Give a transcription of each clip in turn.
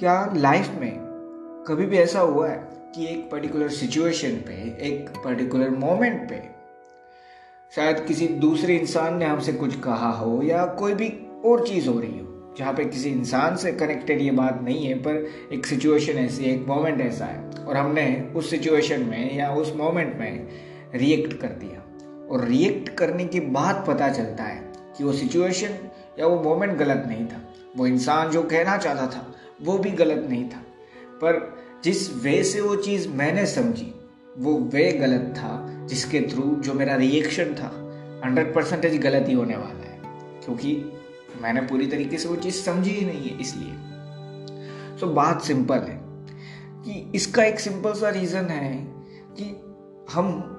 क्या लाइफ में कभी भी ऐसा हुआ है कि एक पर्टिकुलर सिचुएशन पे, एक पर्टिकुलर मोमेंट पे शायद किसी दूसरे इंसान ने हमसे कुछ कहा हो या कोई भी और चीज़ हो रही हो, जहाँ पे किसी इंसान से कनेक्टेड ये बात नहीं है, पर एक सिचुएशन ऐसी, एक मोमेंट ऐसा है और हमने उस सिचुएशन में या उस मोमेंट में रिएक्ट कर दिया। और रिएक्ट करने के बाद पता चलता है कि वो सिचुएशन या वो मोमेंट गलत नहीं था। वो इंसान जो कहना चाहता था वो भी गलत नहीं था। पर जिस वे से वो चीज़ मैंने समझी वो वे गलत था जिसके थ्रू जो मेरा रिएक्शन था हंड्रेड परसेंटेज गलत ही होने वाला है। क्योंकि मैंने पूरी तरीके से वो चीज़ समझी ही नहीं है इसलिए। so, बात सिंपल है कि इसका एक सिंपल सा रीज़न है कि हम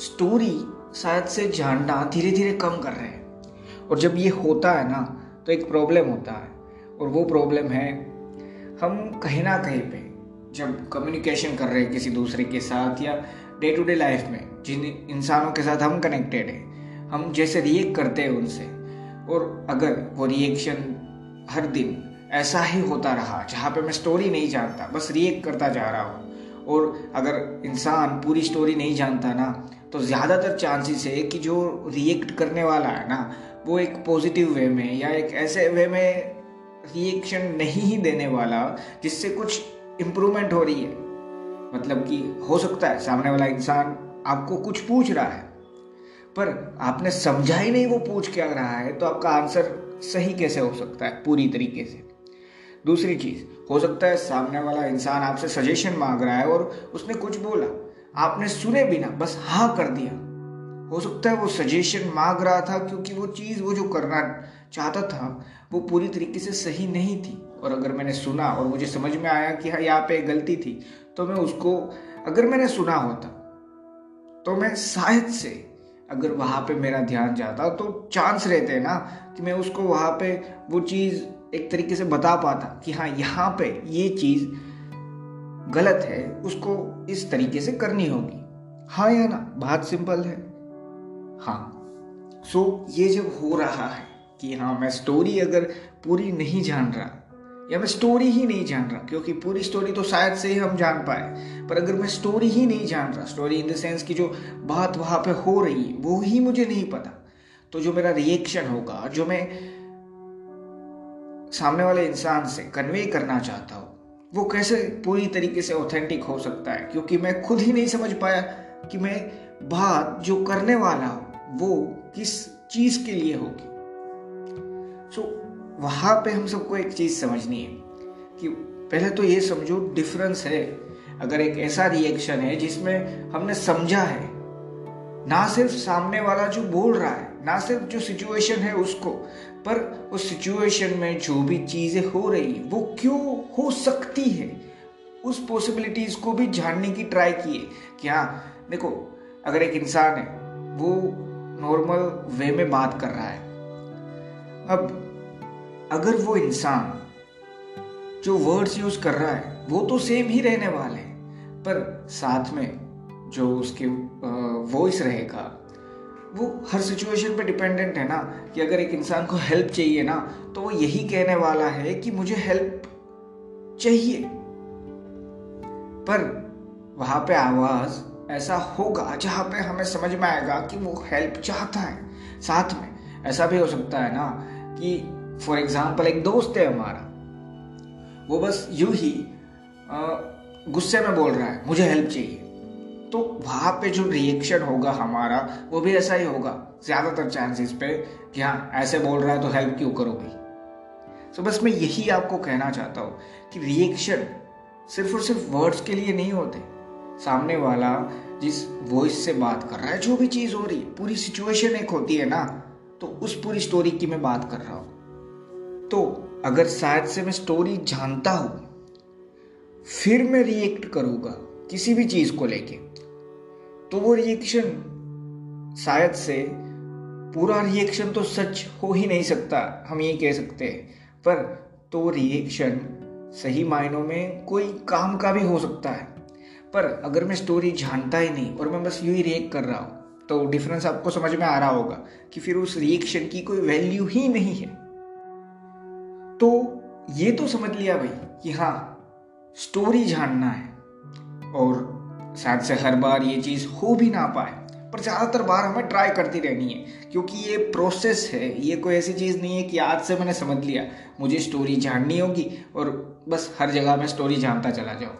स्टोरी शायद से जानना धीरे धीरे कम कर रहे हैं। और जब ये होता है ना तो एक प्रॉब्लम होता है। और वो प्रॉब्लम है हम कहीं ना कहीं पे जब कम्युनिकेशन कर रहे हैं किसी दूसरे के साथ या डे टू डे लाइफ में, जिन इंसानों के साथ हम कनेक्टेड हैं, हम जैसे रिएक्ट करते हैं उनसे, और अगर वो रिएक्शन हर दिन ऐसा ही होता रहा, जहाँ पे मैं स्टोरी नहीं जानता, बस रिएक्ट करता जा रहा हूँ, और अगर इंसान पूरी स्टोरी नहीं जानता ना तो ज़्यादातर चांसेस है कि जो रिएक्ट करने वाला है ना, वो एक पॉजिटिव वे में या एक ऐसे वे में रिएक्शन नहीं ही देने वाला जिससे कुछ इम्प्रूवमेंट हो रही है। मतलब कि हो सकता है सामने वाला इंसान आपको कुछ पूछ रहा है, पर आपने समझा ही नहीं वो पूछ क्या रहा है तो आपका आंसर सही कैसे हो सकता है, पूरी तरीके से। दूसरी चीज़, हो सकता है सामने वाला इंसान आपसे सजेशन मांग रहा है और उसने कुछ बोला, आपने सुने बिना बस हाँ कर दिया। हो सकता है वो सजेशन मांग रहा था क्योंकि वो चीज़, वो जो करना चाहता था वो पूरी तरीके से सही नहीं थी। और अगर मैंने सुना और मुझे समझ में आया कि हाँ यहाँ पे गलती थी तो मैं उसको अगर मैंने सुना होता तो मैं शायद से अगर वहाँ पे मेरा ध्यान जाता तो चांस रहते हैं ना कि मैं उसको वहाँ पे वो चीज़ एक तरीके से बता पाता कि हाँ यहाँ पे ये चीज़ गलत है उसको इस तरीके से करनी होगी। हाँ या ना? बात सिंपल है। हाँ। सो so, ये जब हो रहा है कि हाँ मैं स्टोरी अगर पूरी नहीं जान रहा, या मैं स्टोरी ही नहीं जान रहा, क्योंकि पूरी स्टोरी तो शायद से ही हम जान पाए, पर अगर मैं स्टोरी ही नहीं जान रहा स्टोरी इन द सेंस की जो बात वहाँ पे हो रही है, वो ही मुझे नहीं पता तो जो मेरा रिएक्शन होगा, जो मैं सामने वाले इंसान से कन्वे करना चाहता हूँ, वो कैसे पूरी तरीके से ऑथेंटिक हो सकता है? क्योंकि मैं खुद ही नहीं समझ पाया कि मैं बात जो करने वाला हूँ, वो किस चीज़ के लिए होगी। सो वहाँ पे हम सबको एक चीज़ समझनी है कि पहले तो ये समझो डिफरेंस है। अगर एक ऐसा रिएक्शन है जिसमें हमने समझा है, ना सिर्फ़ सामने वाला जो बोल रहा है, ना सिर्फ़ जो सिचुएशन है उसको, पर उस सिचुएशन में जो भी चीज़ें हो रही है, वो क्यों हो सकती है? उस पॉसिबिलिटीज को भी जानने की ट्राई किए कि हाँ देखो, अगर एक इंसान है, वो नॉर्मल वे में बात कर रहा है अब अगर वो इंसान जो वर्ड्स यूज़ कर रहा है, वो तो सेम ही रहने वाले हैं। पर साथ में जो उसके वॉइस रहेगा, वो हर सिचुएशन पे डिपेंडेंट है ना, कि अगर एक इंसान को हेल्प चाहिए ना तो वो यही कहने वाला है कि मुझे हेल्प चाहिए। पर वहाँ पे आवाज़ ऐसा होगा जहाँ पे हमें समझ में आएगा कि वो हेल्प चाहता है। साथ में ऐसा भी हो सकता है ना कि फॉर एग्ज़ाम्पल एक दोस्त है हमारा। वो बस यू ही गुस्से में बोल रहा है, मुझे हेल्प चाहिए। तो वहाँ पे जो रिएक्शन होगा हमारा, वो भी ऐसा ही होगा। ज़्यादातर चांसेस पे कि हाँ ऐसे बोल रहा है तो हेल्प क्यों करोगी? तो बस मैं यही आपको कहना चाहता हूँ कि रिएक्शन सिर्फ़ और सिर्फ़ वर्ड्स के लिए नहीं होते। सामने वाला जिस वॉइस से बात कर रहा है, जो भी चीज़ हो रही है, पूरी सिचुएशन एक होती है ना। तो उस पूरी स्टोरी की मैं बात कर रहा हूँ। तो अगर शायद से मैं स्टोरी जानता हूँ, फिर मैं रिएक्ट करूँगा किसी भी चीज़ को लेके। तो वो रिएक्शन शायद से पूरा रिएक्शन तो सच हो ही नहीं सकता, हम ये कह सकते हैं। पर तो रिएक्शन सही मायनों में कोई काम का भी हो सकता है। पर अगर मैं स्टोरी जानता ही नहीं और मैं बस यूँ ही रिएक्ट कर रहा हूँ तो डिफरेंस आपको समझ में आ रहा होगा कि फिर उस रिएक्शन की कोई वैल्यू ही नहीं है। तो ये तो समझ लिया भाई कि हाँ स्टोरी जानना है और शायद से हर बार ये चीज़ हो भी ना पाए, पर ज़्यादातर बार हमें ट्राई करती रहनी है, क्योंकि ये प्रोसेस है, ये कोई ऐसी चीज़ नहीं है कि आज से मैंने समझ लिया, मुझे स्टोरी जाननी होगी और बस हर जगह मैं स्टोरी जानता चला जाऊँ।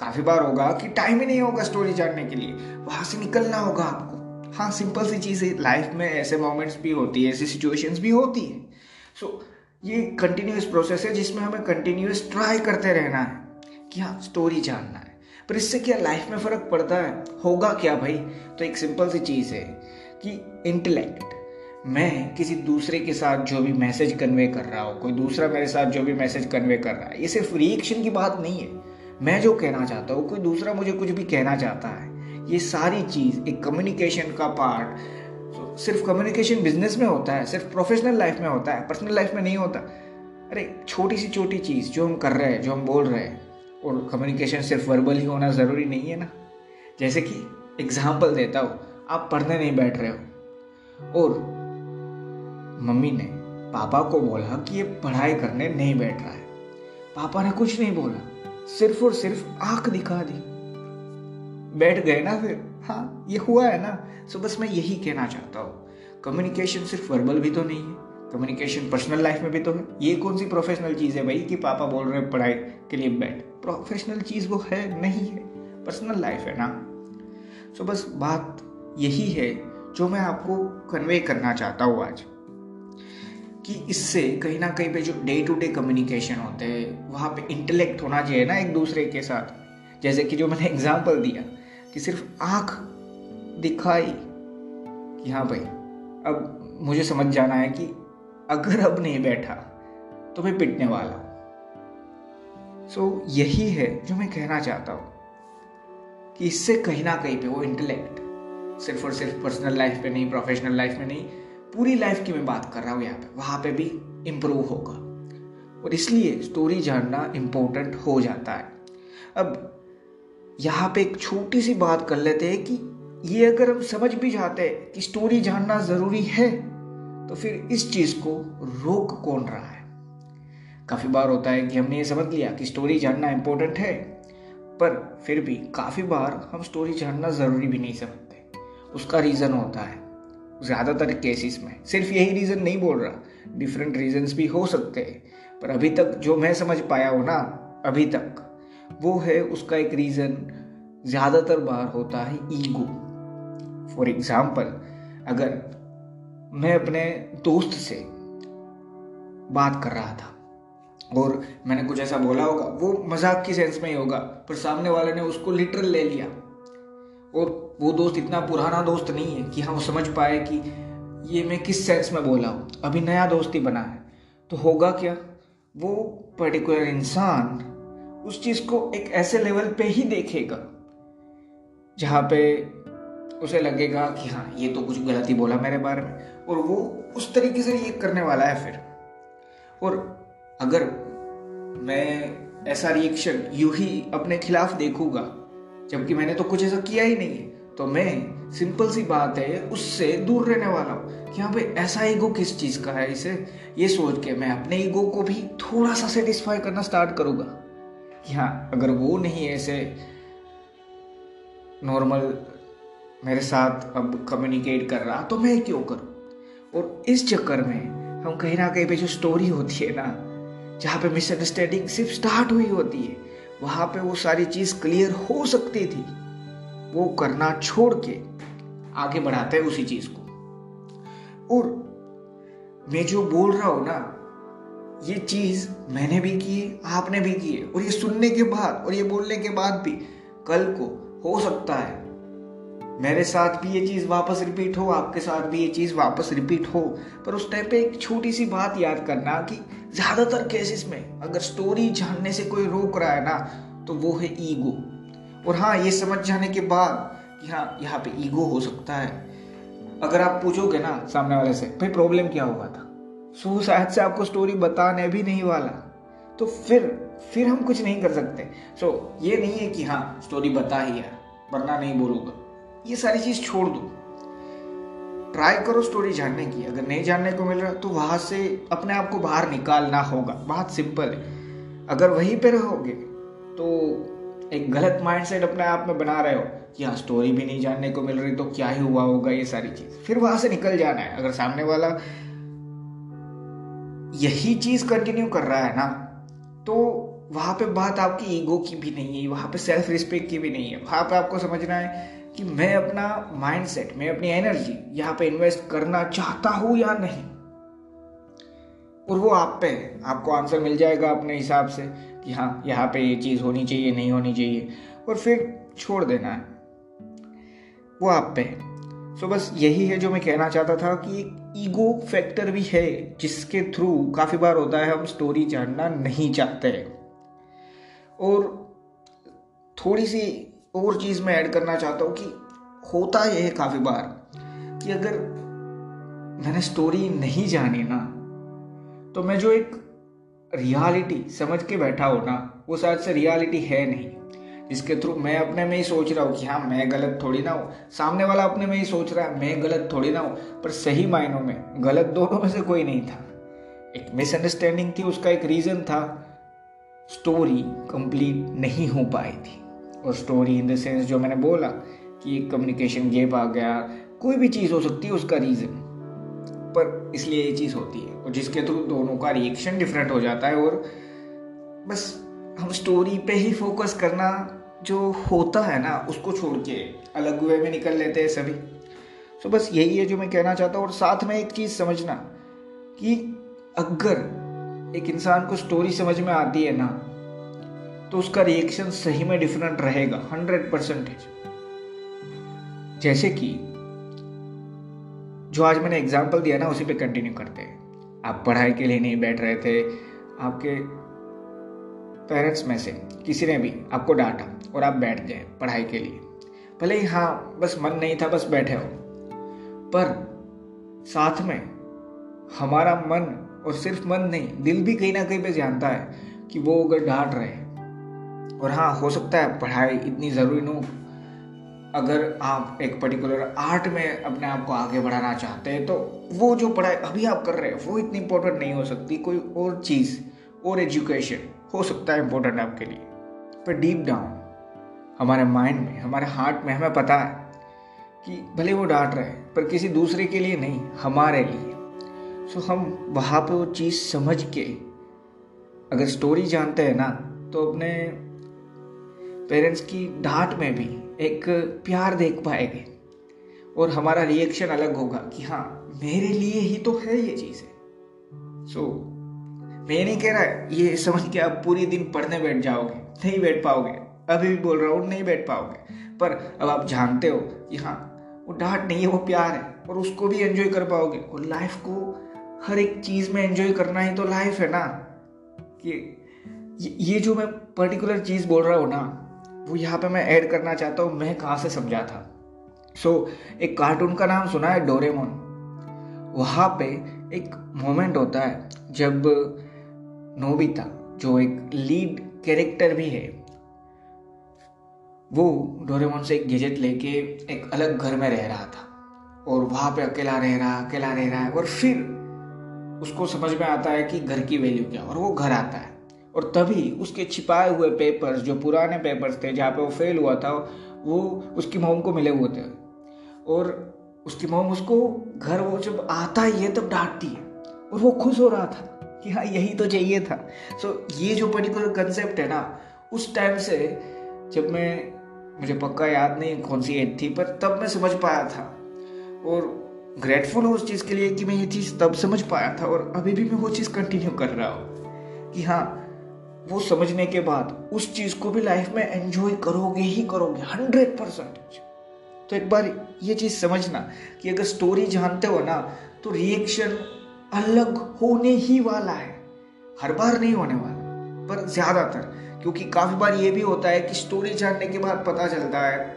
काफ़ी बार होगा कि टाइम ही नहीं होगा स्टोरी जानने के लिए, वहाँ से निकलना होगा आपको। हाँ सिंपल सी चीज़ है। लाइफ में ऐसे मोमेंट्स भी होती है ऐसी सिचुएशंस भी होती है। सो so, ये कंटिन्यूस प्रोसेस है जिसमें हमें कंटिन्यूस ट्राई करते रहना है कि हाँ स्टोरी जानना है। पर इससे क्या लाइफ में फ़र्क पड़ता है? होगा क्या भाई? तो एक सिंपल सी चीज़ है कि इंटेलेक्ट मैं किसी दूसरे के साथ जो भी मैसेज कन्वे कर रहा हूँ कोई दूसरा मेरे साथ जो भी मैसेज कन्वे कर रहा है ये सिर्फ़ रिएक्शन की बात नहीं है। मैं जो कहना चाहता हूँ कोई दूसरा मुझे कुछ भी कहना चाहता है ये सारी चीज़, एक कम्युनिकेशन का पार्ट सिर्फ़ कम्युनिकेशन बिज़नेस में होता है, सिर्फ़ प्रोफेशनल लाइफ में होता है पर्सनल लाइफ में नहीं होता। अरे, छोटी सी छोटी चीज़ जो हम कर रहे हैं, जो हम बोल रहे हैं, और कम्युनिकेशन सिर्फ़ वर्बल ही होना ज़रूरी नहीं है ना। जैसे कि एग्ज़ाम्पल देता हो, आप पढ़ने नहीं बैठ रहे हो, और मम्मी ने पापा को बोला कि ये पढ़ाई करने नहीं बैठ रहा है। पापा ने कुछ नहीं बोला, सिर्फ़ और सिर्फ़ आँख दिखा दी। बैठ गए ना फिर। हाँ ये हुआ है ना। सो बस मैं यही कहना चाहता हूँ। कम्युनिकेशन सिर्फ़ वर्बल भी तो नहीं है। कम्युनिकेशन पर्सनल लाइफ में भी तो है। ये कौन सी प्रोफेशनल चीज़ है भाई कि पापा बोल रहे पढ़ाई के लिए बैठ? प्रोफेशनल चीज़ वो है, नहीं है। पर्सनल लाइफ है ना। सो बस बात यही है जो मैं आपको कन्वे करना चाहता हूँ आज। कि इससे कहीं ना कहीं पे जो डे टू डे कम्युनिकेशन होते हैं, वहाँ पे इंटेलेक्ट होना चाहिए ना एक दूसरे के साथ। जैसे कि जो मैंने एग्ज़ाम्पल दिया। कि सिर्फ़ आँख दिखाई कि हाँ भाई अब मुझे समझ जाना है कि अगर अब नहीं बैठा तो मैं पिटने वाला सो so, यही है जो मैं कहना चाहता हूँ कि इससे कहीं ना कहीं पे वो इंटेलेक्ट सिर्फ़ और सिर्फ़ पर्सनल लाइफ पे नहीं प्रोफेशनल लाइफ में नहीं पूरी लाइफ की मैं बात कर रहा हूँ यहाँ पे वहाँ पे भी इम्प्रूव होगा। और इसलिए स्टोरी जानना इंपॉर्टेंट हो जाता है। अब यहाँ पे एक छोटी सी बात कर लेते हैं कि ये अगर हम समझ भी जाते हैं कि स्टोरी जानना ज़रूरी है तो फिर इस चीज़ को रोक कौन रहा है? काफ़ी बार होता है कि हमने ये समझ लिया कि स्टोरी जानना इंपॉर्टेंट है, पर फिर भी काफ़ी बार हम स्टोरी जानना ज़रूरी भी नहीं समझते। उसका रीज़न होता है। ज़्यादातर केसेस में सिर्फ़ यही रीज़न नहीं बोल रहा डिफरेंट रीजंस भी हो सकते हैं, पर अभी तक जो मैं समझ पाया हूँ ना, अभी तक वो है उसका एक रीज़न ज़्यादातर बार होता है ईगो फॉर एग्ज़ाम्पल अगर मैं अपने दोस्त से बात कर रहा था और मैंने कुछ ऐसा बोला होगा, वो मज़ाक की सेंस में ही होगा, पर सामने वाले ने उसको लिटरल ले लिया। और वो दोस्त इतना पुराना दोस्त नहीं है कि हम समझ पाए कि ये मैं किस सेंस में बोला हूँ। अभी नया दोस्त ही बना है। तो होगा क्या? वो पर्टिकुलर इंसान उस चीज़ को एक ऐसे लेवल पे ही देखेगा, जहाँ पे उसे लगेगा कि हाँ ये तो कुछ गलत ही बोला मेरे बारे में। और वो उस तरीके से ये करने वाला है फिर। और अगर मैं ऐसा रिएक्शन यू ही अपने खिलाफ देखूँगा, जबकि मैंने तो कुछ ऐसा किया ही नहीं है तो मैं सिंपल सी बात है, उससे दूर रहने वाला हूँ कि हाँ भाई, ऐसा ईगो किस चीज़ का है इसे? ये सोच के मैं अपने ईगो को भी थोड़ा सा सेटिस्फाई करना स्टार्ट करूँगा। कि हाँ अगर वो नहीं ऐसे नॉर्मल मेरे साथ अब कम्युनिकेट कर रहा तो मैं क्यों करूँ? और इस चक्कर में हम कहीं ना कहीं पे जो स्टोरी होती है ना, जहाँ पे मिसअंडरस्टैंडिंग सिर्फ़ स्टार्ट हुई होती है, वहाँ पे वो सारी चीज़ क्लियर हो सकती थी। वो करना छोड़ के आगे बढ़ाते हैं उसी चीज़ को। और मैं जो बोल रहा हूँ ना ये चीज़ मैंने भी की है, आपने भी की है, और ये सुनने के बाद, और ये बोलने के बाद भी कल को हो सकता है। मेरे साथ भी ये चीज़ वापस रिपीट हो, आपके साथ भी ये चीज़ वापस रिपीट हो, पर उस टाइम पे एक छोटी सी बात याद करना कि ज़्यादातर केसेस में अगर स्टोरी जानने से कोई रोक रहा है ना तो वो है ईगो और हाँ ये समझ जाने के बाद कि हाँ यहाँ पे ईगो हो सकता है। अगर आप पूछोगे ना सामने वाले से, भाई प्रॉब्लम क्या हुआ था? सो शायद से आपको स्टोरी बताने भी नहीं वाला। तो फिर फिर हम कुछ नहीं कर सकते। सो so, ये नहीं है कि हाँ स्टोरी बता ही यार वरना नहीं बोलूँगा। ये सारी चीज़ छोड़ दो। ट्राई करो स्टोरी जानने की। अगर नहीं जानने को मिल रहा तो वहाँ से अपने आप को बाहर निकालना होगा। बहुत सिंपल है। अगर वहीं पे रहोगे तो एक गलत माइंडसेट अपने आप में बना रहे हो कि हाँ स्टोरी भी नहीं जानने को मिल रही तो क्या ही हुआ होगा ये सारी चीज़। फिर वहाँ से निकल जाना है। अगर सामने वाला यही चीज़ कंटिन्यू कर रहा है ना तो वहाँ पे बात आपकी ईगो की भी नहीं है, वहाँ पे सेल्फ रिस्पेक्ट की भी नहीं है। वहाँ पे आपको समझना है कि मैं अपना माइंडसेट मैं अपनी एनर्जी यहाँ पे इन्वेस्ट करना चाहता हूँ या नहीं। और वो आप पे आपको आंसर मिल जाएगा अपने हिसाब से कि हाँ यहाँ पे ये चीज़ होनी चाहिए, नहीं होनी चाहिए। और फिर छोड़ देना है। वो आप पे सो बस यही है जो मैं कहना चाहता था कि ईगो फैक्टर भी है, जिसके थ्रू काफ़ी बार होता है, हम स्टोरी जानना नहीं चाहते। और थोड़ी सी और चीज़ मैं ऐड करना चाहता हूँ कि होता यह है काफ़ी बार कि अगर मैंने स्टोरी नहीं जानी ना तो मैं जो एक रियलिटी समझ के बैठा हो ना, वो शायद से रियलिटी है नहीं। जिसके थ्रू मैं अपने में ही सोच रहा हूँ कि हाँ मैं गलत थोड़ी ना हूँ। सामने वाला अपने में ही सोच रहा है, मैं गलत थोड़ी ना हूँ। पर सही मायनों में, गलत दोनों में से कोई नहीं था। एक मिसअंडरस्टैंडिंग थी, उसका एक रीज़न था स्टोरी कंप्लीट नहीं हो पाई थी। और स्टोरी इन द सेंस जो मैंने बोला कि एक कम्युनिकेशन गैप आ गया, कोई भी चीज़ हो सकती है उसका रीज़न पर इसलिए ये चीज़ होती है। और जिसके थ्रू दोनों का रिएक्शन डिफरेंट हो जाता है और बस हम स्टोरी पे ही फोकस करना जो होता है ना, उसको छोड़ के अलग वे में निकल लेते हैं सभी। सो बस यही है जो मैं कहना चाहता हूँ और साथ में एक चीज़ समझना कि अगर एक इंसान को स्टोरी समझ में आती है ना तो उसका रिएक्शन सही में डिफरेंट रहेगा हंड्रेड परसेंटेज जैसे कि जो आज मैंने एग्ज़ाम्पल दिया ना, उसी पे कंटिन्यू करते हैं। आप पढ़ाई के लिए नहीं बैठ रहे थे, आपके पेरेंट्स में से किसी ने भी आपको डांटा और आप बैठ गए पढ़ाई के लिए। भले ही हाँ बस मन नहीं था, बस बैठे हो। पर साथ में हमारा मन और सिर्फ़ मन नहीं, दिल भी कहीं ना कहीं पे जानता है कि वो अगर डांट रहे और हाँ हो सकता है पढ़ाई इतनी ज़रूरी न हो। अगर आप एक पर्टिकुलर आर्ट में अपने आप को आगे बढ़ाना चाहते हैं तो वो जो पढ़ाई अभी आप कर रहे हैं, वो इतनी इम्पोर्टेंट नहीं हो सकती। कोई और चीज़, और एजुकेशन हो सकता है इंपॉर्टेंट आपके लिए। पर डीप डाउन हमारे माइंड में हमारे हार्ट में हमें पता है कि भले वो डांट रहे हैं पर किसी दूसरे के लिए नहीं हमारे लिए। सो हम वहाँ पे वो चीज़ समझ के अगर स्टोरी जानते हैं ना तो अपने पेरेंट्स की डांट में भी एक प्यार देख पाएँगे। और हमारा रिएक्शन अलग होगा कि हाँ मेरे लिए ही तो है ये चीज़ें। सो so, मैं नहीं कह रहा ये समझ के आप पूरी दिन पढ़ने बैठ जाओगे नहीं बैठ पाओगे। अभी भी बोल रहा हूँ नहीं बैठ पाओगे। पर अब आप जानते हो कि हाँ वो डांट नहीं है वो प्यार है। और उसको भी एंजॉय कर पाओगे। और लाइफ को हर एक चीज़ में एंजॉय करना ही तो लाइफ है ना। कि ये जो मैं पर्टिकुलर चीज़ बोल रहा हूँ ना वो यहाँ पे मैं ऐड करना चाहता हूँ मैं कहाँ से समझा था। सो so, एक कार्टून का नाम सुना है डोरेमोन वहाँ पे एक मोमेंट होता है जब नोबिता, जो एक लीड कैरेक्टर भी है, वो डोरेमोन से एक गेजेट लेके एक अलग घर में रह रहा था और वहाँ पे अकेला रह रहा, अकेला रह रहा है और फिर उसको समझ में आता है कि घर की वैल्यू क्या और वो घर आता है। और तभी उसके छिपाए हुए पेपर्स जो पुराने पेपर्स थे जहाँ पे वो फेल हुआ था, वो उसकी मोम को मिले हुए थे। और उसकी मोम उसको घर वो जब आता ही है तब डांटती है और वो खुश हो रहा था। कि हाँ यही तो चाहिए था। सो so, ये जो पर्टिकुलर कंसेप्ट है ना उस टाइम से जब मैं मुझे पक्का याद नहीं कौन सी एज थी पर तब मैं समझ पाया था। और ग्रेटफुल हूँ उस चीज़ के लिए कि मैं ये चीज़ तब समझ पाया था और अभी भी मैं वो चीज़ कंटिन्यू कर रहा हूँ। कि हाँ वो समझने के बाद उस चीज़ को भी लाइफ में एंजॉय करोगे ही करोगे हंड्रेड परसेंट तो एक बार ये चीज़ समझना कि अगर स्टोरी जानते हो ना तो रिएक्शन अलग होने ही वाला है। हर बार नहीं होने वाला, पर ज़्यादातर, क्योंकि काफ़ी बार ये भी होता है कि स्टोरी जानने के बाद पता चलता है।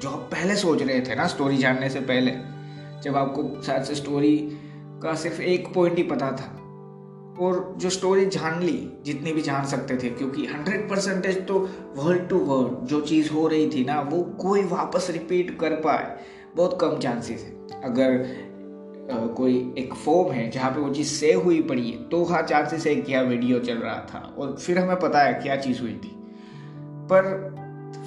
जो आप पहले सोच रहे थे ना स्टोरी जानने से पहले, जब आपको शायद से स्टोरी का सिर्फ़ एक पॉइंट ही पता था, और जो स्टोरी जान ली, जितनी भी जान सकते थे, क्योंकि हंड्रेड परसेंटेज तो वर्ड टू वर्ड जो चीज़ हो रही थी ना, वो कोई वापस रिपीट कर पाए, बहुत कम चांसेस है। अगर कोई एक फॉर्म है जहाँ पे वो चीज़ सेव हुई पड़ी है। तो हाँ चांसेस है क्या वीडियो चल रहा था। और फिर हमें पता है क्या चीज़ हुई थी। पर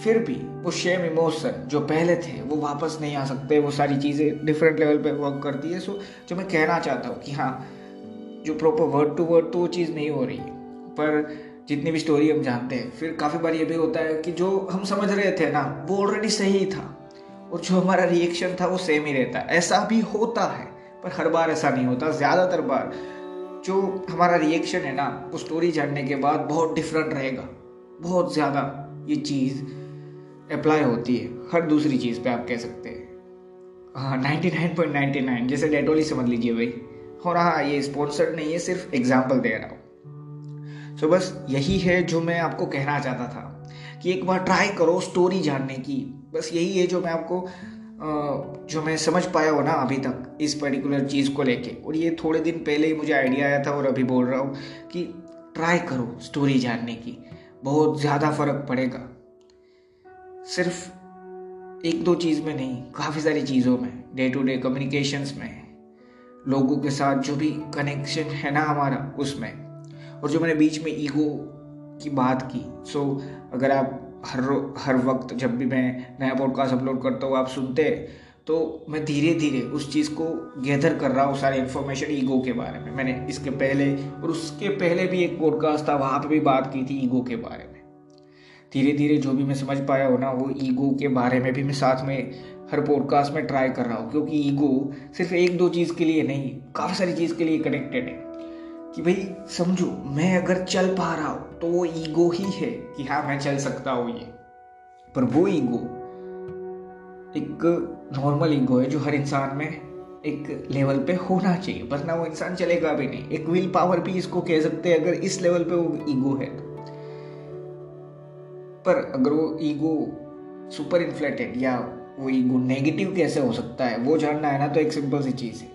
फिर भी वो शेम इमोशन जो पहले थे, वो वापस नहीं आ सकते। वो सारी चीज़ें डिफरेंट लेवल पे वर्क करती है। सो जो मैं कहना चाहता हूँ कि हाँ जो प्रॉपर वर्ड टू वर्ड तो वो चीज़ नहीं हो रही। है पर जितनी भी स्टोरी हम जानते हैं, फिर काफ़ी बार ये भी होता है कि जो हम समझ रहे थे ना, वो ऑलरेडी सही था। और जो हमारा रिएक्शन था, वो सेम ही रहता है। ऐसा भी होता है। पर हर बार ऐसा नहीं होता ज़्यादातर बार जो हमारा रिएक्शन है ना वो स्टोरी जानने के बाद बहुत डिफरेंट रहेगा। बहुत ज़्यादा ये चीज़ अप्लाई होती है हर दूसरी चीज़ पे आप कह सकते हैं। हाँ ninety nine point ninety nine जैसे डेटोली समझ लीजिए भाई। और हाँ ये स्पॉन्सर्ड नहीं है सिर्फ़ एग्ज़ाम्पल दे रहा हूँ। सो so, बस यही है जो मैं आपको कहना चाहता था कि एक बार ट्राई करो स्टोरी जानने की। बस यही है जो मैं आपको जो मैं समझ पाया हो ना अभी तक इस पर्टिकुलर चीज़ को लेके। और ये थोड़े दिन पहले ही मुझे आइडिया आया था और अभी बोल रहा हूँ कि ट्राई करो स्टोरी जानने की। बहुत ज़्यादा फ़र्क पड़ेगा। सिर्फ़ एक दो चीज़ में नहीं, काफ़ी सारी चीज़ों में डे टू डे कम्युनिकेशंस में, लोगों के साथ जो भी कनेक्शन है ना हमारा उसमें। और जो मैंने बीच में ईगो की बात की सो अगर आप हर हर वक्त जब भी मैं, नया पॉडकास्ट अपलोड करता हूँ, आप सुनते हैं तो मैं धीरे धीरे उस चीज़ को गैदर कर रहा हूँ सारे इन्फॉर्मेशन ईगो के बारे में। मैंने इसके पहले और उसके पहले भी एक पॉडकास्ट था, वहाँ पर भी बात की थी ईगो के बारे में। धीरे धीरे जो भी मैं समझ पाया हो ना, वो ईगो के बारे में भी मैं साथ में हर पॉडकास्ट में ट्राई कर रहा हूँ, क्योंकि ईगो सिर्फ़ एक दो चीज़ के लिए नहीं, काफ़ी सारी चीज़ के लिए कनेक्टेड है। कि भाई, समझो, मैं अगर चल पा रहा हूँ तो वो ईगो ही है कि हाँ मैं चल सकता हूँ ये। पर वो ईगो एक नॉर्मल ईगो है जो हर इंसान में एक लेवल पे होना चाहिए। वरना वो इंसान चलेगा भी नहीं। एक विल पावर भी इसको कह सकते हैं, अगर इस लेवल पे वो ईगो है तो। पर अगर वो ईगो सुपर इन्फ्लेटेड या वो ईगो नेगेटिव कैसे हो सकता है, वो जानना है ना तो एक सिंपल सी चीज़ है।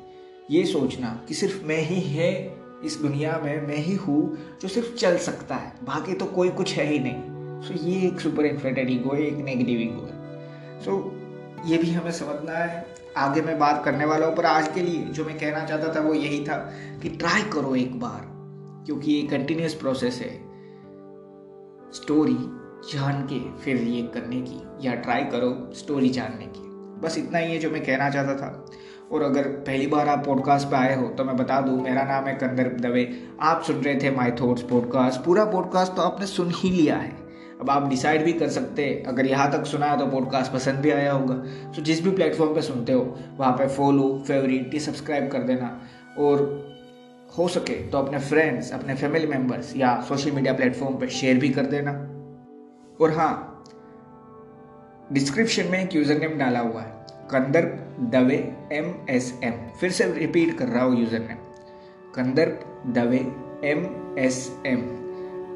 ये सोचना कि सिर्फ़ मैं ही है इस दुनिया में मैं ही हूँ जो सिर्फ़ चल सकता है बाकी तो कोई कुछ है ही नहीं। सो so, ये एक सुपर इन्फ्लेटेड ईगो है एक नेगेटिव ईगो है। सो so, ये भी हमें समझना है। आगे मैं बात करने वाला हूँ पर आज के लिए जो मैं कहना चाहता था वो यही था कि ट्राई करो एक बार क्योंकि ये कंटिन्यूस प्रोसेस है। स्टोरी जान के फिर ये करने की या ट्राई करो स्टोरी जानने की। बस इतना ही है जो मैं कहना चाहता था। और अगर पहली बार आप पॉडकास्ट पे आए हो तो मैं बता दूँ, मेरा नाम है कंदर दवे। आप सुन रहे थे माई थॉट्स पॉडकास्ट पूरा पॉडकास्ट तो आपने सुन ही लिया है। अब आप डिसाइड भी कर सकते हैं। अगर यहाँ तक सुना है तो पॉडकास्ट पसंद भी आया होगा। तो जिस भी प्लेटफॉर्म पे सुनते हो, वहाँ पे फॉलो फेवरेट सब्सक्राइब कर देना। और हो सके तो अपने फ्रेंड्स अपने फैमिली मेंबर्स या सोशल मीडिया प्लेटफॉर्म पर शेयर भी कर देना। और हाँ डिस्क्रिप्शन में एक यूज़र नेम डाला हुआ है। Kandarp Dave M S M फिर से रिपीट कर रहा हूँ user name Kandarp Dave M S M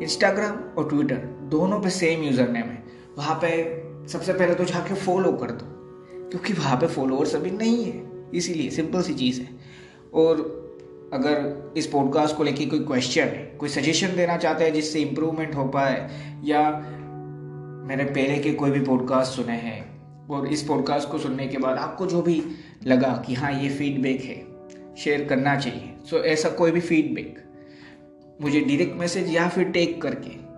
Instagram और ट्विटर दोनों पे सेम यूज़र नेम है। वहाँ पे सबसे पहले तो जाके फॉलो कर दो, क्योंकि वहाँ पे फॉलोअर्स अभी नहीं है। इसीलिए सिंपल सी चीज़ है। और अगर इस पॉडकास्ट को लेके कोई क्वेश्चन है, कोई सजेशन देना चाहते हैं जिससे इम्प्रूवमेंट हो पाए, या मैंने पहले के कोई भी पॉडकास्ट सुने हैं और इस पॉडकास्ट को सुनने के बाद आपको जो भी लगा कि हाँ ये फीडबैक है शेयर करना चाहिए। सो so, ऐसा कोई भी फीडबैक मुझे डायरेक्ट मैसेज या फिर टेक करके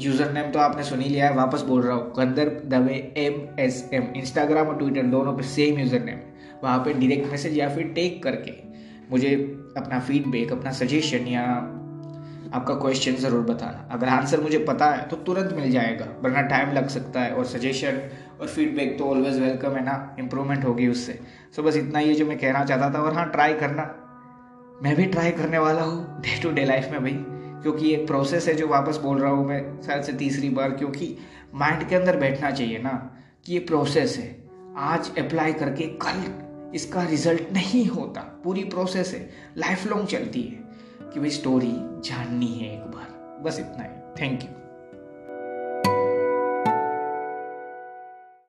यूज़र नेम तो आपने सुन ही लिया है वापस बोल रहा हूँ Kandarp Dave M S M Instagram और ट्विटर दोनों पे सेम यूज़र नेम वहाँ पे डायरेक्ट मैसेज या फिर टेक करके मुझे अपना फीडबैक अपना सजेशन या आपका क्वेश्चन ज़रूर बताना। अगर आंसर मुझे पता है तो तुरंत मिल जाएगा, वरना टाइम लग सकता है और सजेशन और फीडबैक तो ऑलवेज वेलकम है ना इम्प्रूवमेंट होगी उससे। सो बस इतना ही है जो मैं कहना चाहता था और हाँ ट्राई करना। मैं भी ट्राई करने वाला हूँ डे टू डे लाइफ में भाई, क्योंकि एक प्रोसेस है जो वापस बोल रहा हूँ मैं, शायद से तीसरी बार, क्योंकि माइंड के अंदर बैठना चाहिए ना, कि ये प्रोसेस है। आज अप्लाई करके कल इसका रिज़ल्ट नहीं होता, पूरी प्रोसेस है लाइफ लॉन्ग चलती है। कि भाई स्टोरी जाननी है एक बार। बस इतना ही। Thank you